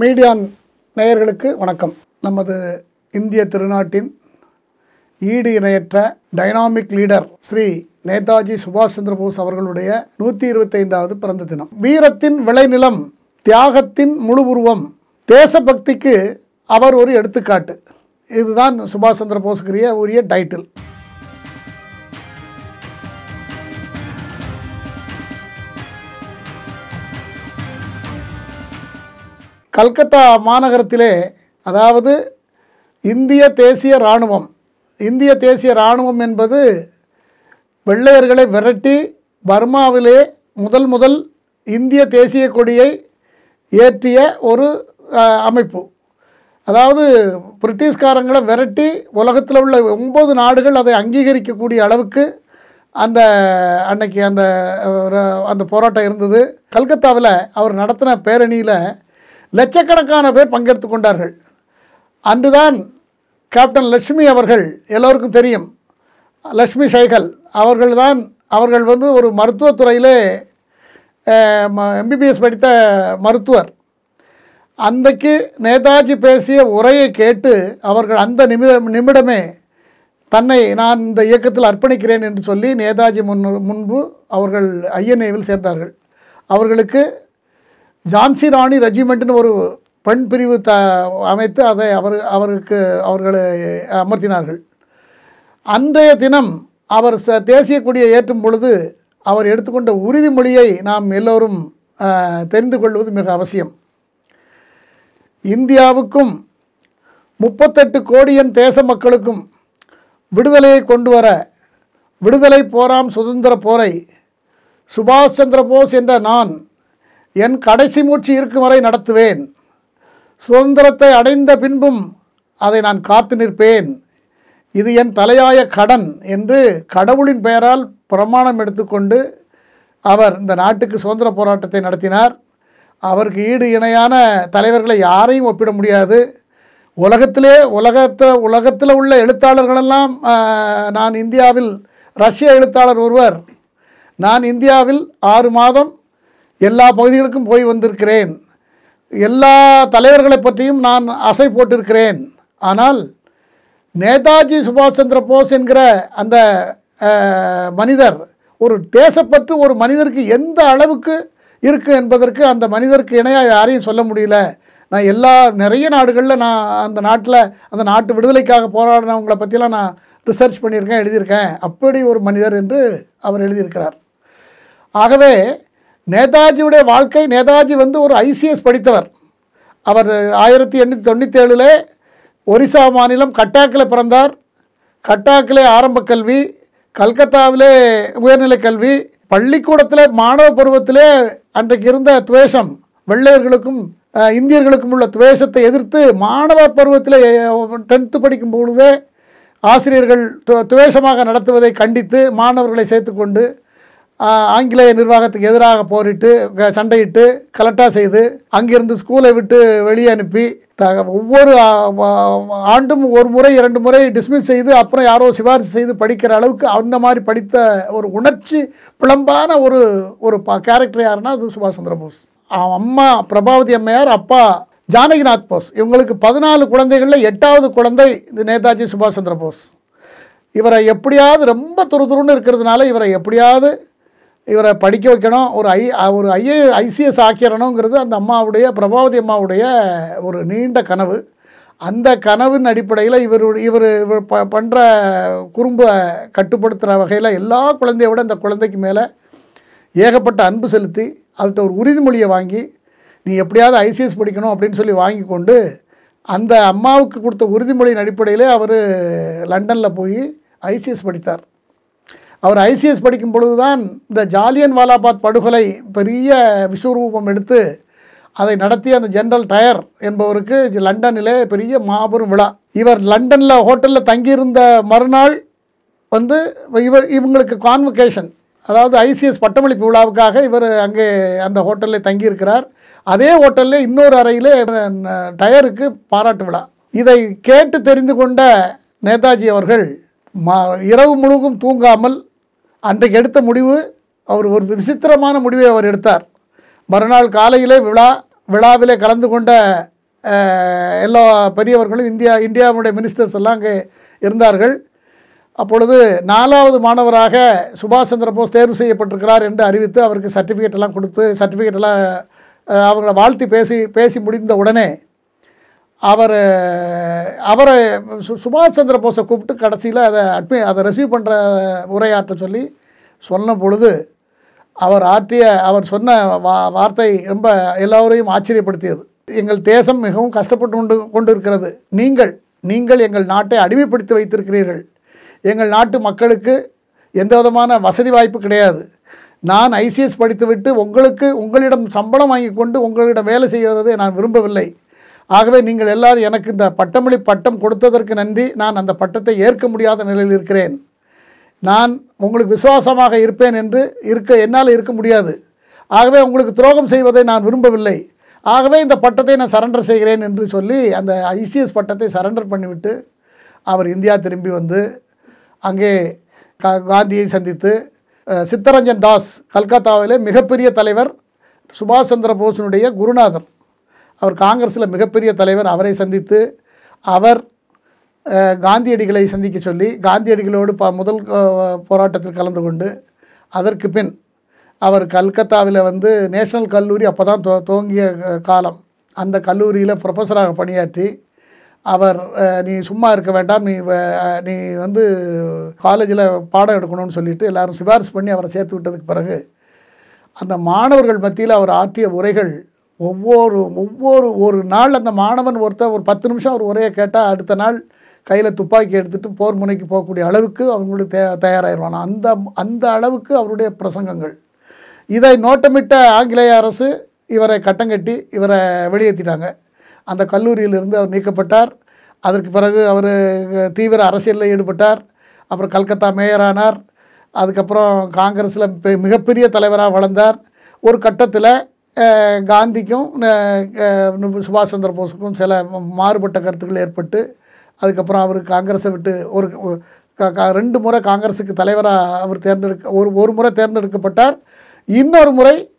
மீடியான் நேயர்களுக்கு வணக்கம். நமது இந்திய திருநாட்டின் ஈடு இணையற்ற டைனாமிக் லீடர் ஸ்ரீ நேதாஜி சுபாஷ் சந்திர போஸ் அவர்களுடைய நூற்றி இருபத்தைந்தாவது பிறந்த தினம். வீரத்தின் விளைநிலம் தியாகத்தின் முழு உருவம் தேசபக்திக்கு அவர் ஒரு எடுத்துக்காட்டு. இதுதான் சுபாஷ் சந்திர போஸுக்குரிய உரிய டைட்டில். கல்கத்தா மாநகரத்திலே அதாவது இந்திய தேசிய இராணுவம் இந்திய தேசிய இராணுவம் என்பது வெள்ளையர்களை விரட்டி பர்மாவிலே முதல் முதல் இந்திய தேசிய கொடியை ஏற்றிய ஒரு அமைப்பு. அதாவது பிரிட்டிஷ்காரங்களை விரட்டி உலகத்தில் உள்ள ஒம்பது நாடுகள் அதை அங்கீகரிக்கக்கூடிய அளவுக்கு அந்த அன்னைக்கு அந்த அந்த போராட்டம் இருந்தது. கல்கத்தாவில் அவர் நடத்தின பேரணியில் லட்சக்கணக்கான பேர் பங்கெடுத்து கொண்டார்கள். அன்றுதான் கேப்டன் லட்சுமி அவர்கள் எல்லோருக்கும் தெரியும். லட்சுமி சைகல் அவர்கள்தான் அவர்கள் வந்து ஒரு மருத்துவத்துறையிலே எம்பிபிஎஸ் படித்த மருத்துவர். அன்றைக்கு நேதாஜி பேசிய உரையை கேட்டு அவர்கள் அந்த நிமிட நிமிடமே தன்னை நான் இந்த இயக்கத்தில் அர்ப்பணிக்கிறேன் என்று சொல்லி நேதாஜி முன் முன்பு அவர்கள் ஐஎன்ஏவில் சேர்ந்தார்கள். அவர்களுக்கு ஜான்சி ராணி ரெஜிமெண்ட்னு ஒரு பெண் பிரிவு த அமைத்து அதை அவர் அவருக்கு அவர்களை அமர்த்தினார்கள். அன்றைய தினம் அவர் ச தேசிய கொடியை ஏற்றும் பொழுது அவர் எடுத்துக்கொண்ட உறுதிமொழியை நாம் எல்லோரும் தெரிந்து கொள்வது மிக அவசியம். இந்தியாவுக்கும் முப்பத்தெட்டு கோடியன் தேச மக்களுக்கும் விடுதலையை கொண்டு வர விடுதலை போராம் சுதந்திர போரை சுபாஷ் சந்திர போஸ் என்ற நான் என் கடைசி மூச்சு இருக்கும் வரை நடத்துவேன். சுதந்திரத்தை அடைந்த பின்பும் அதை நான் காத்து நிற்பேன். இது என் தலையாய கடன் என்று கடவுளின் பெயரால் பிரமாணம் எடுத்துக்கொண்டு அவர் இந்த நாட்டுக்கு சுதந்திர போராட்டத்தை நடத்தினார். அவருக்கு ஈடு இணையான தலைவர்களை யாரையும் ஒப்பிட முடியாது. உலகத்திலே உலகத்தில் உலகத்தில் உள்ள எழுத்தாளர்களெல்லாம் நான் இந்தியாவில் ரஷ்ய எழுத்தாளர் ஒருவர். நான் இந்தியாவில் ஆறு மாதம் எல்லா பகுதிகளுக்கும் போய் வந்திருக்கிறேன். எல்லா தலைவர்களை பற்றியும் நான் அசை போட்டிருக்கிறேன். ஆனால் நேதாஜி சுபாஷ் சந்திர போஸ் என்கிற அந்த மனிதர் ஒரு தேசப்பற்று ஒரு மனிதருக்கு எந்த அளவுக்கு இருக்குது என்பதற்கு அந்த மனிதருக்கு இணையாக யாரையும் சொல்ல முடியல. நான் எல்லா நிறைய நாடுகளில் நான் அந்த நாட்டில் அந்த நாட்டு விடுதலைக்காக போராடினவங்களை பற்றிலாம் நான் ரிசர்ச் பண்ணியிருக்கேன் எழுதியிருக்கேன். அப்படி ஒரு மனிதர் என்று அவர் எழுதியிருக்கிறார். ஆகவே நேதாஜியுடைய வாழ்க்கை நேதாஜி வந்து ஒரு ஐசிஎஸ் படித்தவர். அவர் ஆயிரத்தி எண்ணூற்றி தொண்ணூற்றி ஏழில் ஒரிசா மாநிலம் கட்டாக்கில் பிறந்தார். கட்டாக்கிலே ஆரம்ப கல்வி கல்கத்தாவிலே உயர்நிலை கல்வி பள்ளிக்கூடத்தில் மாணவ பருவத்திலே அன்றைக்கு இருந்த துவேஷம் வெள்ளையர்களுக்கும் இந்தியர்களுக்கும் உள்ள துவேஷத்தை எதிர்த்து மாணவர் பருவத்தில் டென்த்து படிக்கும் பொழுதே ஆசிரியர்கள் து- துவேஷமாக நடத்துவதை கண்டித்து மாணவர்களை சேர்த்துக்கொண்டு ஆங்கிலேய நிர்வாகத்துக்கு எதிராக போரிட்டு சண்டையிட்டு கலெக்டாக செய்து அங்கிருந்து ஸ்கூலை விட்டு வெளியே அனுப்பி த- ஒவ்வொரு ஆண்டும் ஒரு முறை இரண்டு முறை டிஸ்மிஸ் செய்து அப்புறம் யாரோ சிபாரிசு செய்து படிக்கிற அளவுக்கு அந்த மாதிரி படித்த ஒரு உணர்ச்சி பிளம்பான ஒரு ஒரு ப கேரக்டர் யாருன்னா அது சுபாஷ் சந்திர போஸ். அவன் அம்மா பிரபாவதி அம்மையார் அப்பா ஜானகிநாத் போஸ். இவங்களுக்கு பதினாலு குழந்தைகளில் எட்டாவது குழந்தை இந்த நேதாஜி சுபாஷ் சந்திர போஸ். இவரை எப்படியாவது ரொம்ப துருதுருன்னு இருக்கிறதுனால இவரை எப்படியாவது இவரை படிக்க வைக்கணும். ஒரு ஐ ஒரு ஐஏ ஐசிஎஸ் ஆக்கிறணுங்கிறது அந்த அம்மாவுடைய பிரபாவதி அம்மாவுடைய ஒரு நீண்ட கனவு. அந்த கனவின் அடிப்படையில் இவர் இவர் இவர் ப பண்ணுற குறும்பை கட்டுப்படுத்துகிற வகையில் எல்லா குழந்தைய விட இந்த குழந்தைக்கு மேலே ஏகப்பட்ட அன்பு செலுத்தி அதுகிட்ட ஒரு உறுதிமொழியை வாங்கி நீ எப்படியாவது ஐசிஎஸ் படிக்கணும் அப்படின்னு சொல்லி வாங்கி கொண்டு அந்த அம்மாவுக்கு கொடுத்த உறுதிமொழியின் அடிப்படையிலே அவர் லண்டனில் போய் ஐசிஎஸ் படித்தார். அவர் ஐசிஎஸ் படிக்கும் பொழுது தான் இந்த ஜாலியன் வாலாபாத் படுகொலை பெரிய விஸ்வரூபம் எடுத்து அதை நடத்திய அந்த ஜென்ரல் டயர் என்பவருக்கு லண்டனிலே பெரிய மாபெரும் விழா. இவர் லண்டனில் ஹோட்டலில் தங்கியிருந்த மறுநாள் வந்து இவர் இவங்களுக்கு கான்வொகேஷன் அதாவது ஐசிஎஸ் பட்டமளிப்பு விழாவுக்காக இவர் அங்கே அந்த ஹோட்டலில் தங்கியிருக்கிறார். அதே ஹோட்டலில் இன்னொரு அறையிலே டயருக்கு பாராட்டு விழா. இதை கேட்டு தெரிந்து கொண்ட நேதாஜி அவர்கள் மா இரவு முழுவதும் தூங்காமல் அன்றைக்கு எடுத்த முடிவு அவர் ஒரு விசித்திரமான முடிவை அவர் எடுத்தார். மறுநாள் காலையிலே விழா விழாவிலே கலந்து கொண்ட எல்லா பெரியவர்களும் இந்தியா இந்தியாவுடைய மினிஸ்டர்ஸ் எல்லாம் அங்கே இருந்தார்கள். அப்பொழுது நாலாவது மாணவராக சுபாஷ் சந்திர போஸ் தேர்வு செய்யப்பட்டிருக்கிறார் என்று அறிவித்து அவருக்கு சர்டிஃபிகேட் எல்லாம் கொடுத்து சர்டிஃபிகேட் எல்லாம் அவங்கள வாழ்த்தி பேசி பேசி முடிந்த உடனே அவர் அவரை சு சுபாஷ் சந்திர போஸை கூப்பிட்டு கடைசியில் அதை அட்மி அதை ரிசீவ் பண்ணுற உரையாற்ற சொல்லி சொன்ன பொழுது அவர் ஆற்றிய அவர் சொன்ன வா வார்த்தை ரொம்ப எல்லோரையும் ஆச்சரியப்படுத்தியது. எங்கள் தேசம் மிகவும் கஷ்டப்பட்டு கொண்டு கொண்டு இருக்கிறது நீங்கள் நீங்கள் எங்கள் நாட்டை அடிமைப்படுத்தி வைத்திருக்கிறீர்கள். எங்கள் நாட்டு மக்களுக்கு எந்த விதமான வசதி வாய்ப்பு கிடையாது. நான் ஐசிஎஸ் படித்துவிட்டு உங்களுக்கு உங்களிடம் சம்பளம் வாங்கி கொண்டு உங்களிடம் வேலை செய்வதை நான் விரும்பவில்லை. ஆகவே நீங்கள் எல்லாரும் எனக்கு இந்த பட்டமளி பட்டம் கொடுத்ததற்கு நன்றி. நான் அந்த பட்டத்தை ஏற்க முடியாத நிலையில் இருக்கிறேன். நான் உங்களுக்கு விசுவாசமாக இருப்பேன் என்று இருக்க என்னால் இருக்க முடியாது. ஆகவே உங்களுக்கு துரோகம் செய்வதை நான் விரும்பவில்லை. ஆகவே இந்த பட்டத்தை நான் சரண்டர் செய்கிறேன் என்று சொல்லி அந்த ஐசிஎஸ் பட்டத்தை சரண்டர் பண்ணிவிட்டு அவர் இந்தியா திரும்பி வந்து அங்கே கா காந்தியை சந்தித்து சித்தரஞ்சன் தாஸ் கல்கத்தாவிலே மிகப்பெரிய தலைவர் சுபாஷ் சந்திர போஸினுடைய குருநாதர். அவர் காங்கிரஸில் மிகப்பெரிய தலைவர் அவரை சந்தித்து அவர் காந்தியடிகளை சந்திக்க சொல்லி காந்தியடிகளோடு ப முதல் போராட்டத்தில் கலந்து கொண்டு அதற்கு பின் அவர் கல்கத்தாவில் வந்து நேஷனல் கல்லூரி அப்போ தான் தோ துவங்கிய காலம். அந்த கல்லூரியில் ப்ரொஃபஸராக பணியாற்றி அவர் நீ சும்மா இருக்க வேண்டாம். நீ நீ வந்து காலேஜில் பாடம் எடுக்கணும்னு சொல்லிட்டு எல்லாரும் சிபாரிசு பண்ணி அவரை சேர்த்து விட்டதுக்கு பிறகு அந்த மாணவர்கள் மத்தியில் அவர் ஆற்றிய உரைகள் ஒவ்வொரு ஒவ்வொரு ஒரு நாள் அந்த மாணவன் ஒருத்தன் ஒரு பத்து நிமிஷம் அவர் உரையை கேட்டால் அடுத்த நாள் கையில் துப்பாக்கி எடுத்துகிட்டு போர் முனைக்கு போகக்கூடிய அளவுக்கு அவங்களுக்கு தே தயாராகிடுவான் அந்த அந்த அளவுக்கு அவருடைய பிரசங்கங்கள். இதை நோட்டமிட்ட ஆங்கிலேய அரசு இவரை கட்டங்கட்டி இவரை வெளியேற்றிட்டாங்க அந்த கல்லூரியிலிருந்து அவர் நீக்கப்பட்டார். அதற்கு பிறகு அவர் தீவிர அரசியலில் ஈடுபட்டார். அப்புறம் கல்கத்தா மேயரானார். அதுக்கப்புறம் காங்கிரஸில் பெ- மிகப்பெரிய தலைவராக வளர்ந்தார். ஒரு கட்டத்தில் காந்திக்கும் சுபாஷ் சந்திர போஸுக்கும் சில மாறுபட்ட கருத்துக்கள் ஏற்பட்டு அதுக்கப்புறம் அவர் காங்கிரஸை விட்டு ஒரு க- க- ரெண்டு முறை காங்கிரஸுக்கு தலைவராக அவர் தேர்ந்தெடுக்க ஒரு ஒரு முறை தேர்ந்தெடுக்கப்பட்டார். இன்னொரு முறை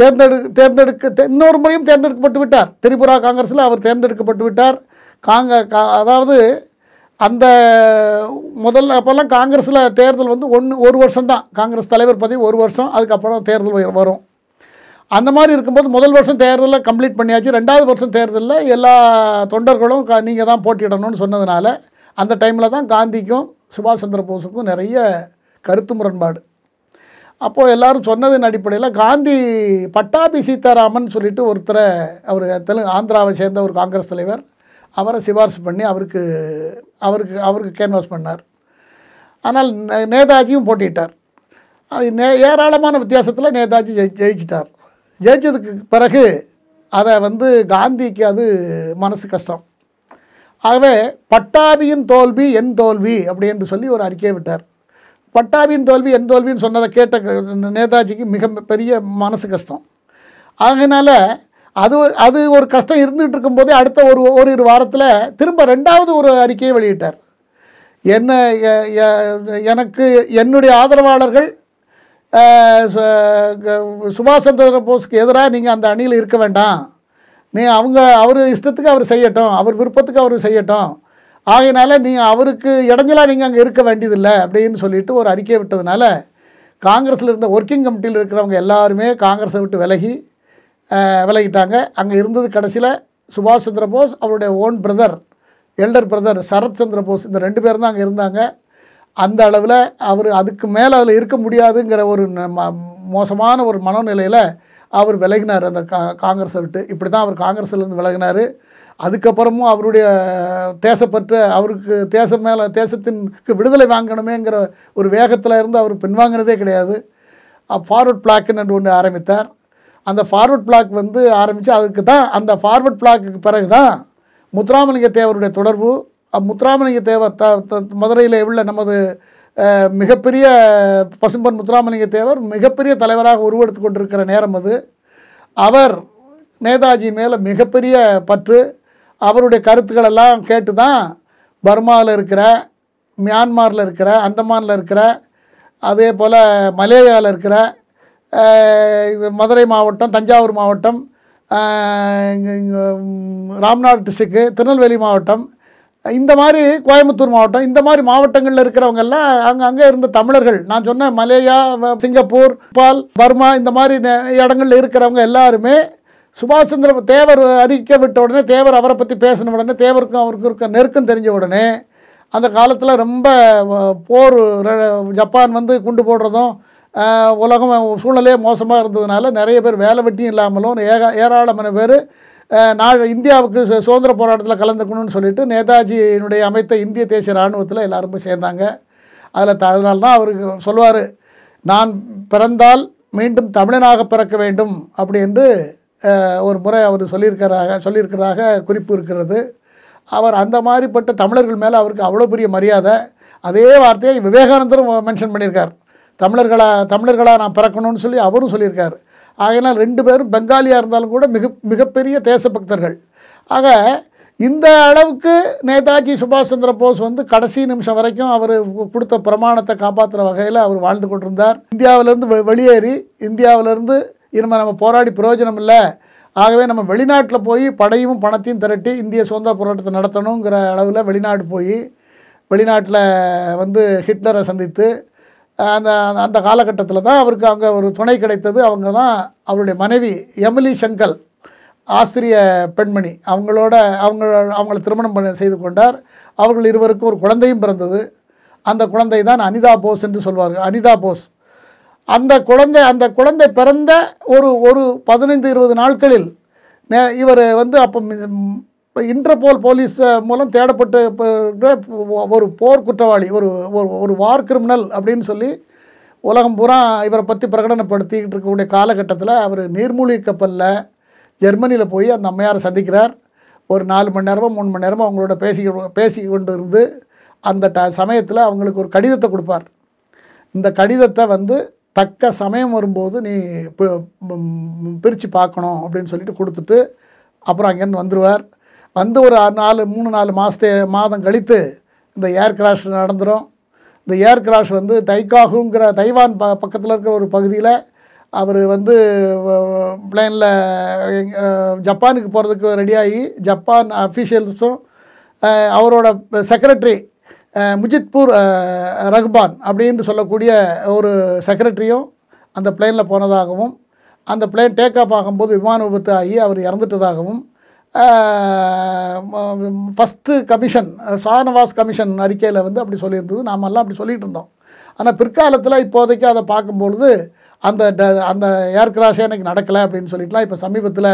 தேர்ந்தெடு தேர்ந்தெடுக்க இன்னொரு முறையும் தேர்ந்தெடுக்கப்பட்டு விட்டார். திரிபுரா காங்கிரஸில் அவர் தேர்ந்தெடுக்கப்பட்டு விட்டார். காங்க கா- அதாவது அந்த முதல்ல அப்போல்லாம் காங்கிரஸில் தேர்தல் வந்து ஒன்று ஒரு வருஷம்தான். காங்கிரஸ் தலைவர் பதவி ஒரு வருஷம் அதுக்கப்புறம் தேர்தல் வரும். அந்த மாதிரி இருக்கும்போது முதல் வருஷம் தேர்தலில் கம்ப்ளீட் பண்ணியாச்சு. ரெண்டாவது வருஷம் தேர்தலில் எல்லா தொண்டர்களும் க நீங்கள் தான் போட்டியிடணும்னு சொன்னதுனால அந்த டைமில் தான் காந்திக்கும் சுபாஷ் சந்திர போஸுக்கும் நிறைய கருத்து முரண்பாடு. அப்போது எல்லாரும் சொன்னதின் அடிப்படையில் காந்தி பட்டாபி சீதாராமன் சொல்லிட்டு ஒருத்தரை அவர் தெலுங்கு ஆந்திராவை சேர்ந்த ஒரு காங்கிரஸ் தலைவர் அவரை சிபாரிசு பண்ணி அவருக்கு அவருக்கு அவருக்கு கேன்வாஸ் பண்ணார். ஆனால் நே- நேதாஜியும் போட்டியிட்டார். அது நே ஏராளமான வித்தியாசத்தில் நேதாஜி ஜெயி ஜெயிச்சிட்டார். ஜெயிச்சதுக்கு பிறகு அதை வந்து காந்திக்கு அது மனசு கஷ்டம். ஆகவே பட்டாபியின் தோல்வி என் தோல்வி அப்படி என்று சொல்லி ஒரு அறிக்கையை விட்டார். பட்டாபியின் தோல்வி என் தோல்வின்னு சொன்னதை கேட்ட நேதாஜிக்கு மிக பெரிய மனசு கஷ்டம். அதனால் அது அது ஒரு கஷ்டம் இருந்துகிட்டு இருக்கும்போதே அடுத்த ஒரு ஓரிரு வாரத்தில் திரும்ப ரெண்டாவது ஒரு அறிக்கையை வெளியிட்டார். என்ன எனக்கு என்னுடைய ஆதரவாளர்கள் சுபாஷ் சந்திர போஸ்க்கு எதிராக நீங்கள் அந்த அணியில் இருக்க வேண்டாம். நீ அவங்க அவர் இஷ்டத்துக்கு அவர் செய்யட்டும். அவர் விருப்பத்துக்கு அவர் செய்யட்டும். ஆகையினால நீங்கள் அவருக்கு இடைஞ்சலாக நீங்கள் அங்கே இருக்க வேண்டியதில்லை அப்படின்னு சொல்லிட்டு ஒரு அறிக்கை விட்டதுனால காங்கிரஸில் இருந்த ஒர்க்கிங் கமிட்டியில் இருக்கிறவங்க எல்லாருமே காங்கிரஸை விட்டு விலகி விலகிட்டாங்க. அங்கே இருந்தது கடைசியில் சுபாஷ் சந்திர போஸ் அவருடைய own brother elder brother Sarat Chandra Bose. இந்த ரெண்டு பேரும் தான் அங்கே இருந்தாங்க. அந்த அளவில் அவர் அதுக்கு மேலே அதில் இருக்க முடியாதுங்கிற ஒரு ம- மோசமான ஒரு மனநிலையில் அவர் விலகினார். அந்த கா காங்கிரஸை விட்டு. இப்படி தான் அவர் காங்கிரஸ்லேருந்து விலகினார். அதுக்கப்புறமும் அவருடைய தேசப்பற்று அவருக்கு தேசம் மேலே தேசத்தின்க்கு விடுதலை வாங்கணுமேங்கிற ஒரு வேகத்தில் இருந்து அவர் பின்வாங்கினதே கிடையாது. ஃபார்வர்ட் பிளாக்குன்னு என்று ஒன்று ஆரம்பித்தார். அந்த ஃபார்வர்ட் பிளாக் வந்து ஆரம்பித்து அதுக்கு தான் அந்த ஃபார்வர்ட் பிளாக்குக்கு பிறகு தான் முத்துராமலிங்க தேவருடைய தொடர்பு முத்துராமலிங்க தேவர் த த- மதுரையில் உள்ள நமது மிகப்பெரிய பசும்பன் முத்துராமலிங்க தேவர் மிகப்பெரிய தலைவராக உருவெடுத்து கொண்டிருக்கிற நேரம் அது. அவர் நேதாஜி மேலே மிகப்பெரிய பற்று. அவருடைய கருத்துக்களெல்லாம் கேட்டு தான் பர்மாவில் இருக்கிற மியான்மாரில் இருக்கிற அந்தமானில் இருக்கிற அதே போல் மலேயாவில் இருக்கிற இது மதுரை மாவட்டம் தஞ்சாவூர் மாவட்டம் ராம்நாடு டிஸ்ட்ரிக்கு திருநெல்வேலி மாவட்டம் இந்த மாதிரி கோயம்புத்தூர் மாவட்டம் இந்த மாதிரி மாவட்டங்களில் இருக்கிறவங்க எல்லாம் அங்கே அங்கே இருந்த தமிழர்கள் நான் சொன்ன மலேயா வ- சிங்கப்பூர் பால் பர்மா இந்த மாதிரி இடங்களில் இடங்கள்ல இருக்கிறவங்க எல்லாருமே சுபாஷ் சந்திர தேவர் அறிக்கை விட்ட உடனே தேவர் அவரை பற்றி பேசின உடனே தேவருக்கும் அவருக்கும் இருக்க நெருக்கம் தெரிஞ்ச உடனே அந்த காலத்தில் ரொம்ப போர் ஜப்பான் வந்து குண்டு போடுறதும் உலகம் சூழ்நிலையே மோசமாக இருந்ததுனால நிறைய பேர் வேலை வெட்டியும் இல்லாமலும் ஏக ஏராளமான பேர் நாள் இந்தியாவுக்கு சுதந்திர போராட்டத்தில் கலந்துக்கணும்னு சொல்லிட்டு நேதாஜியினுடைய அமைத்த இந்திய தேசிய இராணுவத்தில் எல்லாரும் போய் சேர்ந்தாங்க. அதில் அதனால தான் அவருக்கு சொல்லுவார் நான் பிறந்தால் மீண்டும் தமிழனாக பிறக்க வேண்டும் அப்படி என்று ஒரு முறை அவர் சொல்லியிருக்கிறாக சொல்லியிருக்கிறதாக குறிப்பு இருக்கிறது. அவர் அந்த மாதிரிப்பட்ட தமிழர்கள் மேலே அவருக்கு அவ்வளோ பெரிய மரியாதை. அதே வார்த்தையை விவேகானந்தரும் மென்ஷன் பண்ணியிருக்கார். தமிழர்களாக தமிழர்களாக நான் பிறக்கணும்னு சொல்லி அவரும் சொல்லியிருக்கார். ஆகையினால் ரெண்டு பேரும் பெங்காலியாக இருந்தாலும் கூட மிக மிகப்பெரிய தேசபக்தர்கள். ஆக இந்த அளவுக்கு நேதாஜி சுபாஷ் சந்திர போஸ் வந்து கடைசி நிமிஷம் வரைக்கும் அவர் கொடுத்த பிரமாணத்தை காப்பாற்றுற வகையில் அவர் வாழ்ந்து கொண்டிருந்தார். இந்தியாவிலேருந்து வெ- வெளியேறி இந்தியாவிலேருந்து இனிமேல் நம்ம போராடி பிரயோஜனம் இல்லை. ஆகவே நம்ம வெளிநாட்டில் போய் படையும் பணத்தையும் திரட்டி இந்திய சுதந்திர போராட்டத்தை நடத்தணுங்கிற அளவில் வெளிநாடு போய் வெளிநாட்டில் வந்து ஹிட்லரை சந்தித்து அந்த அந்த காலகட்டத்தில் தான் அவருக்கு அங்கே ஒரு துணை கிடைத்தது. அவங்க தான் அவருடைய மனைவி எமிலி சங்கல் ஆஸ்திரிய பெண்மணி. அவங்களோட அவங்க அவங்கள திருமணம் பண்ண செய்து கொண்டார். அவர்கள் இருவருக்கும் ஒரு குழந்தையும் பிறந்தது. அந்த குழந்தை தான் அனிதா போஸ் என்று சொல்வார்கள். அனிதா போஸ். அந்த குழந்தை அந்த குழந்தை பிறந்த ஒரு ஒரு பதினைந்து இருபது நாட்களில் நே இவர் வந்து அப்போ இப்போ இன்டர்போல் போலீஸ் மூலம் தேடப்பட்டு ஒரு போர் குற்றவாளி ஒரு ஒரு ஒரு வார் கிரிமினல் அப்படின்னு சொல்லி உலகம் பூரா இவரை பற்றி பிரகடனப்படுத்திக்கிட்டு இருக்கக்கூடிய காலகட்டத்தில் அவர் நீர்மூழ்கி கப்பலில் ஜெர்மனியில் போய் அந்த அம்மையாரை சந்திக்கிறார். ஒரு நாலு மணி நேரமோ மூணு மணி நேரமோ அவங்களோட பேசி பேசி கொண்டு இருந்து அந்த ட சமயத்தில் அவங்களுக்கு ஒரு கடிதத்தை கொடுப்பார். இந்த கடிதத்தை வந்து தக்க சமயம் வரும்போது நீ பிரித்து பார்க்கணும் அப்படின்னு சொல்லிட்டு கொடுத்துட்டு அப்புறம் அங்கேருந்து வந்துடுவார் வந்து ஒரு நாலு மூணு நாலு மாதத்தை மாதம் கழித்து இந்த ஏர் கிராஷ் நடந்துடும் இந்த ஏர் கிராஷ் வந்து தைக்காகுங்கிற தைவான் ப பக்கத்தில் இருக்கிற ஒரு பகுதியில் அவர் வந்து பிளேனில் ஜப்பானுக்கு போகிறதுக்கு ரெடியாகி ஜப்பான் அஃபீஷியல்ஸும் அவரோட செக்ரட்டரி முஜித்பூர் ரஹ்பான் அப்படின்னு சொல்லக்கூடிய ஒரு செக்ரட்டரியும் அந்த பிளேனில் போனதாகவும் அந்த பிளேன் டேக் ஆஃப் ஆகும்போது விமான விபத்து ஆகி அவர் இறந்துட்டதாகவும் ஃபஸ்ட்டு கமிஷன் ஷானவாஸ் கமிஷன் அறிக்கையில் வந்து அப்படி சொல்லியிருந்தது. நாமெல்லாம் அப்படி சொல்லிகிட்டு இருந்தோம். ஆனால் பிற்காலத்தில் இப்போதைக்கு அதை பார்க்கும்பொழுது அந்த ட- அந்த ஏர் கிராஷே எனக்கு நடக்கலை அப்படின்னு சொல்லிட்டுலாம் இப்போ சமீபத்தில்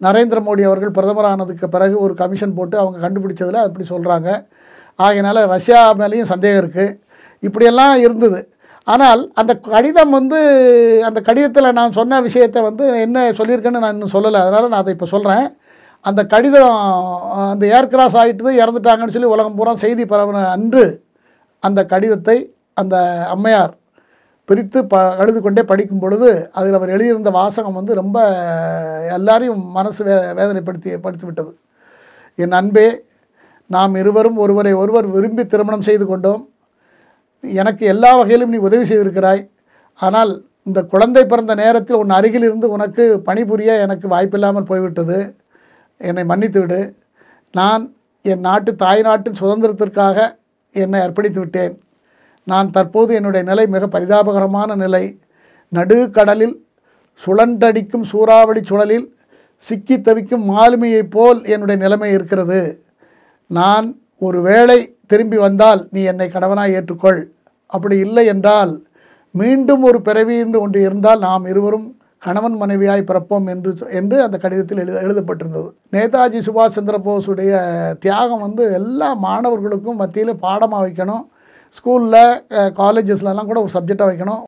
நரேந்திர மோடி அவர்கள் பிரதமர் ஆனதுக்கு பிறகு ஒரு கமிஷன் போட்டு அவங்க கண்டுபிடிச்சதில் அப்படி சொல்கிறாங்க ஆகையினால ரஷ்யா மேலேயும் சந்தேகம் இருக்குது இப்படியெல்லாம் இருந்தது. ஆனால் அந்த கடிதம் வந்து அந்த கடிதத்தில் நான் சொன்ன விஷயத்தை வந்து என்ன சொல்லியிருக்கேன்னு நான் இன்னும் சொல்லலை. அதனால் நான் அதை இப்போ சொல்கிறேன் அந்த கடிதம் அந்த ஏர் கிராஸ் ஆகிட்டு இறந்துட்டாங்கன்னு சொல்லி உலகம் பூரா செய்தி பரவின அன்று அந்த கடிதத்தை அந்த அம்மையார் பிரித்து ப அழுது கொண்டே படிக்கும் பொழுது அதில் அவர் எழுதியிருந்த வாசகம் வந்து ரொம்ப எல்லாரையும் மனசு வே வேதனைப்படுத்தி படுத்தி விட்டது என் அன்பே நாம் இருவரும் ஒருவரை ஒருவர் விரும்பி திருமணம் செய்து கொண்டோம். எனக்கு எல்லா வகையிலும் நீ உதவி செய்திருக்கிறாய். ஆனால் இந்த குழந்தை பிறந்த நேரத்தில் உன் அருகில் இருந்து உனக்கு பணிபுரிய எனக்கு வாய்ப்பில்லாமல் போய்விட்டது. என்னை மன்னித்து விடு. நான் என் நாட்டு தாய் நாட்டின் சுதந்திரத்திற்காக என்னை அர்ப்பணித்து விட்டேன். நான் தற்போது என்னுடைய நிலை மிக பரிதாபகரமான நிலை. நடுக்கடலில் சுழன்றடிக்கும் சூறாவளி சுழலில் சிக்கி தவிக்கும் மாலுமியைப் போல் என்னுடைய நிலைமை இருக்கிறது. நான் ஒரு வேளை திரும்பி வந்தால் நீ என்னை கணவனாய் ஏற்றுக்கொள். அப்படி இல்லை என்றால் மீண்டும் ஒரு பிறவி என்று ஒன்று இருந்தால் நாம் இருவரும் கணவன் மனைவியாய் பிறப்போம் என்று சொ- என்று அந்த கடிதத்தில் எழுத எழுதப்பட்டிருந்தது. நேதாஜி சுபாஷ் சந்திர போஸுடைய தியாகம் வந்து எல்லா மாணவர்களுக்கும் மத்தியில் பாடமாக வைக்கணும். ஸ்கூலில் காலேஜஸ்லலாம் கூட ஒரு சப்ஜெக்டாக வைக்கணும்.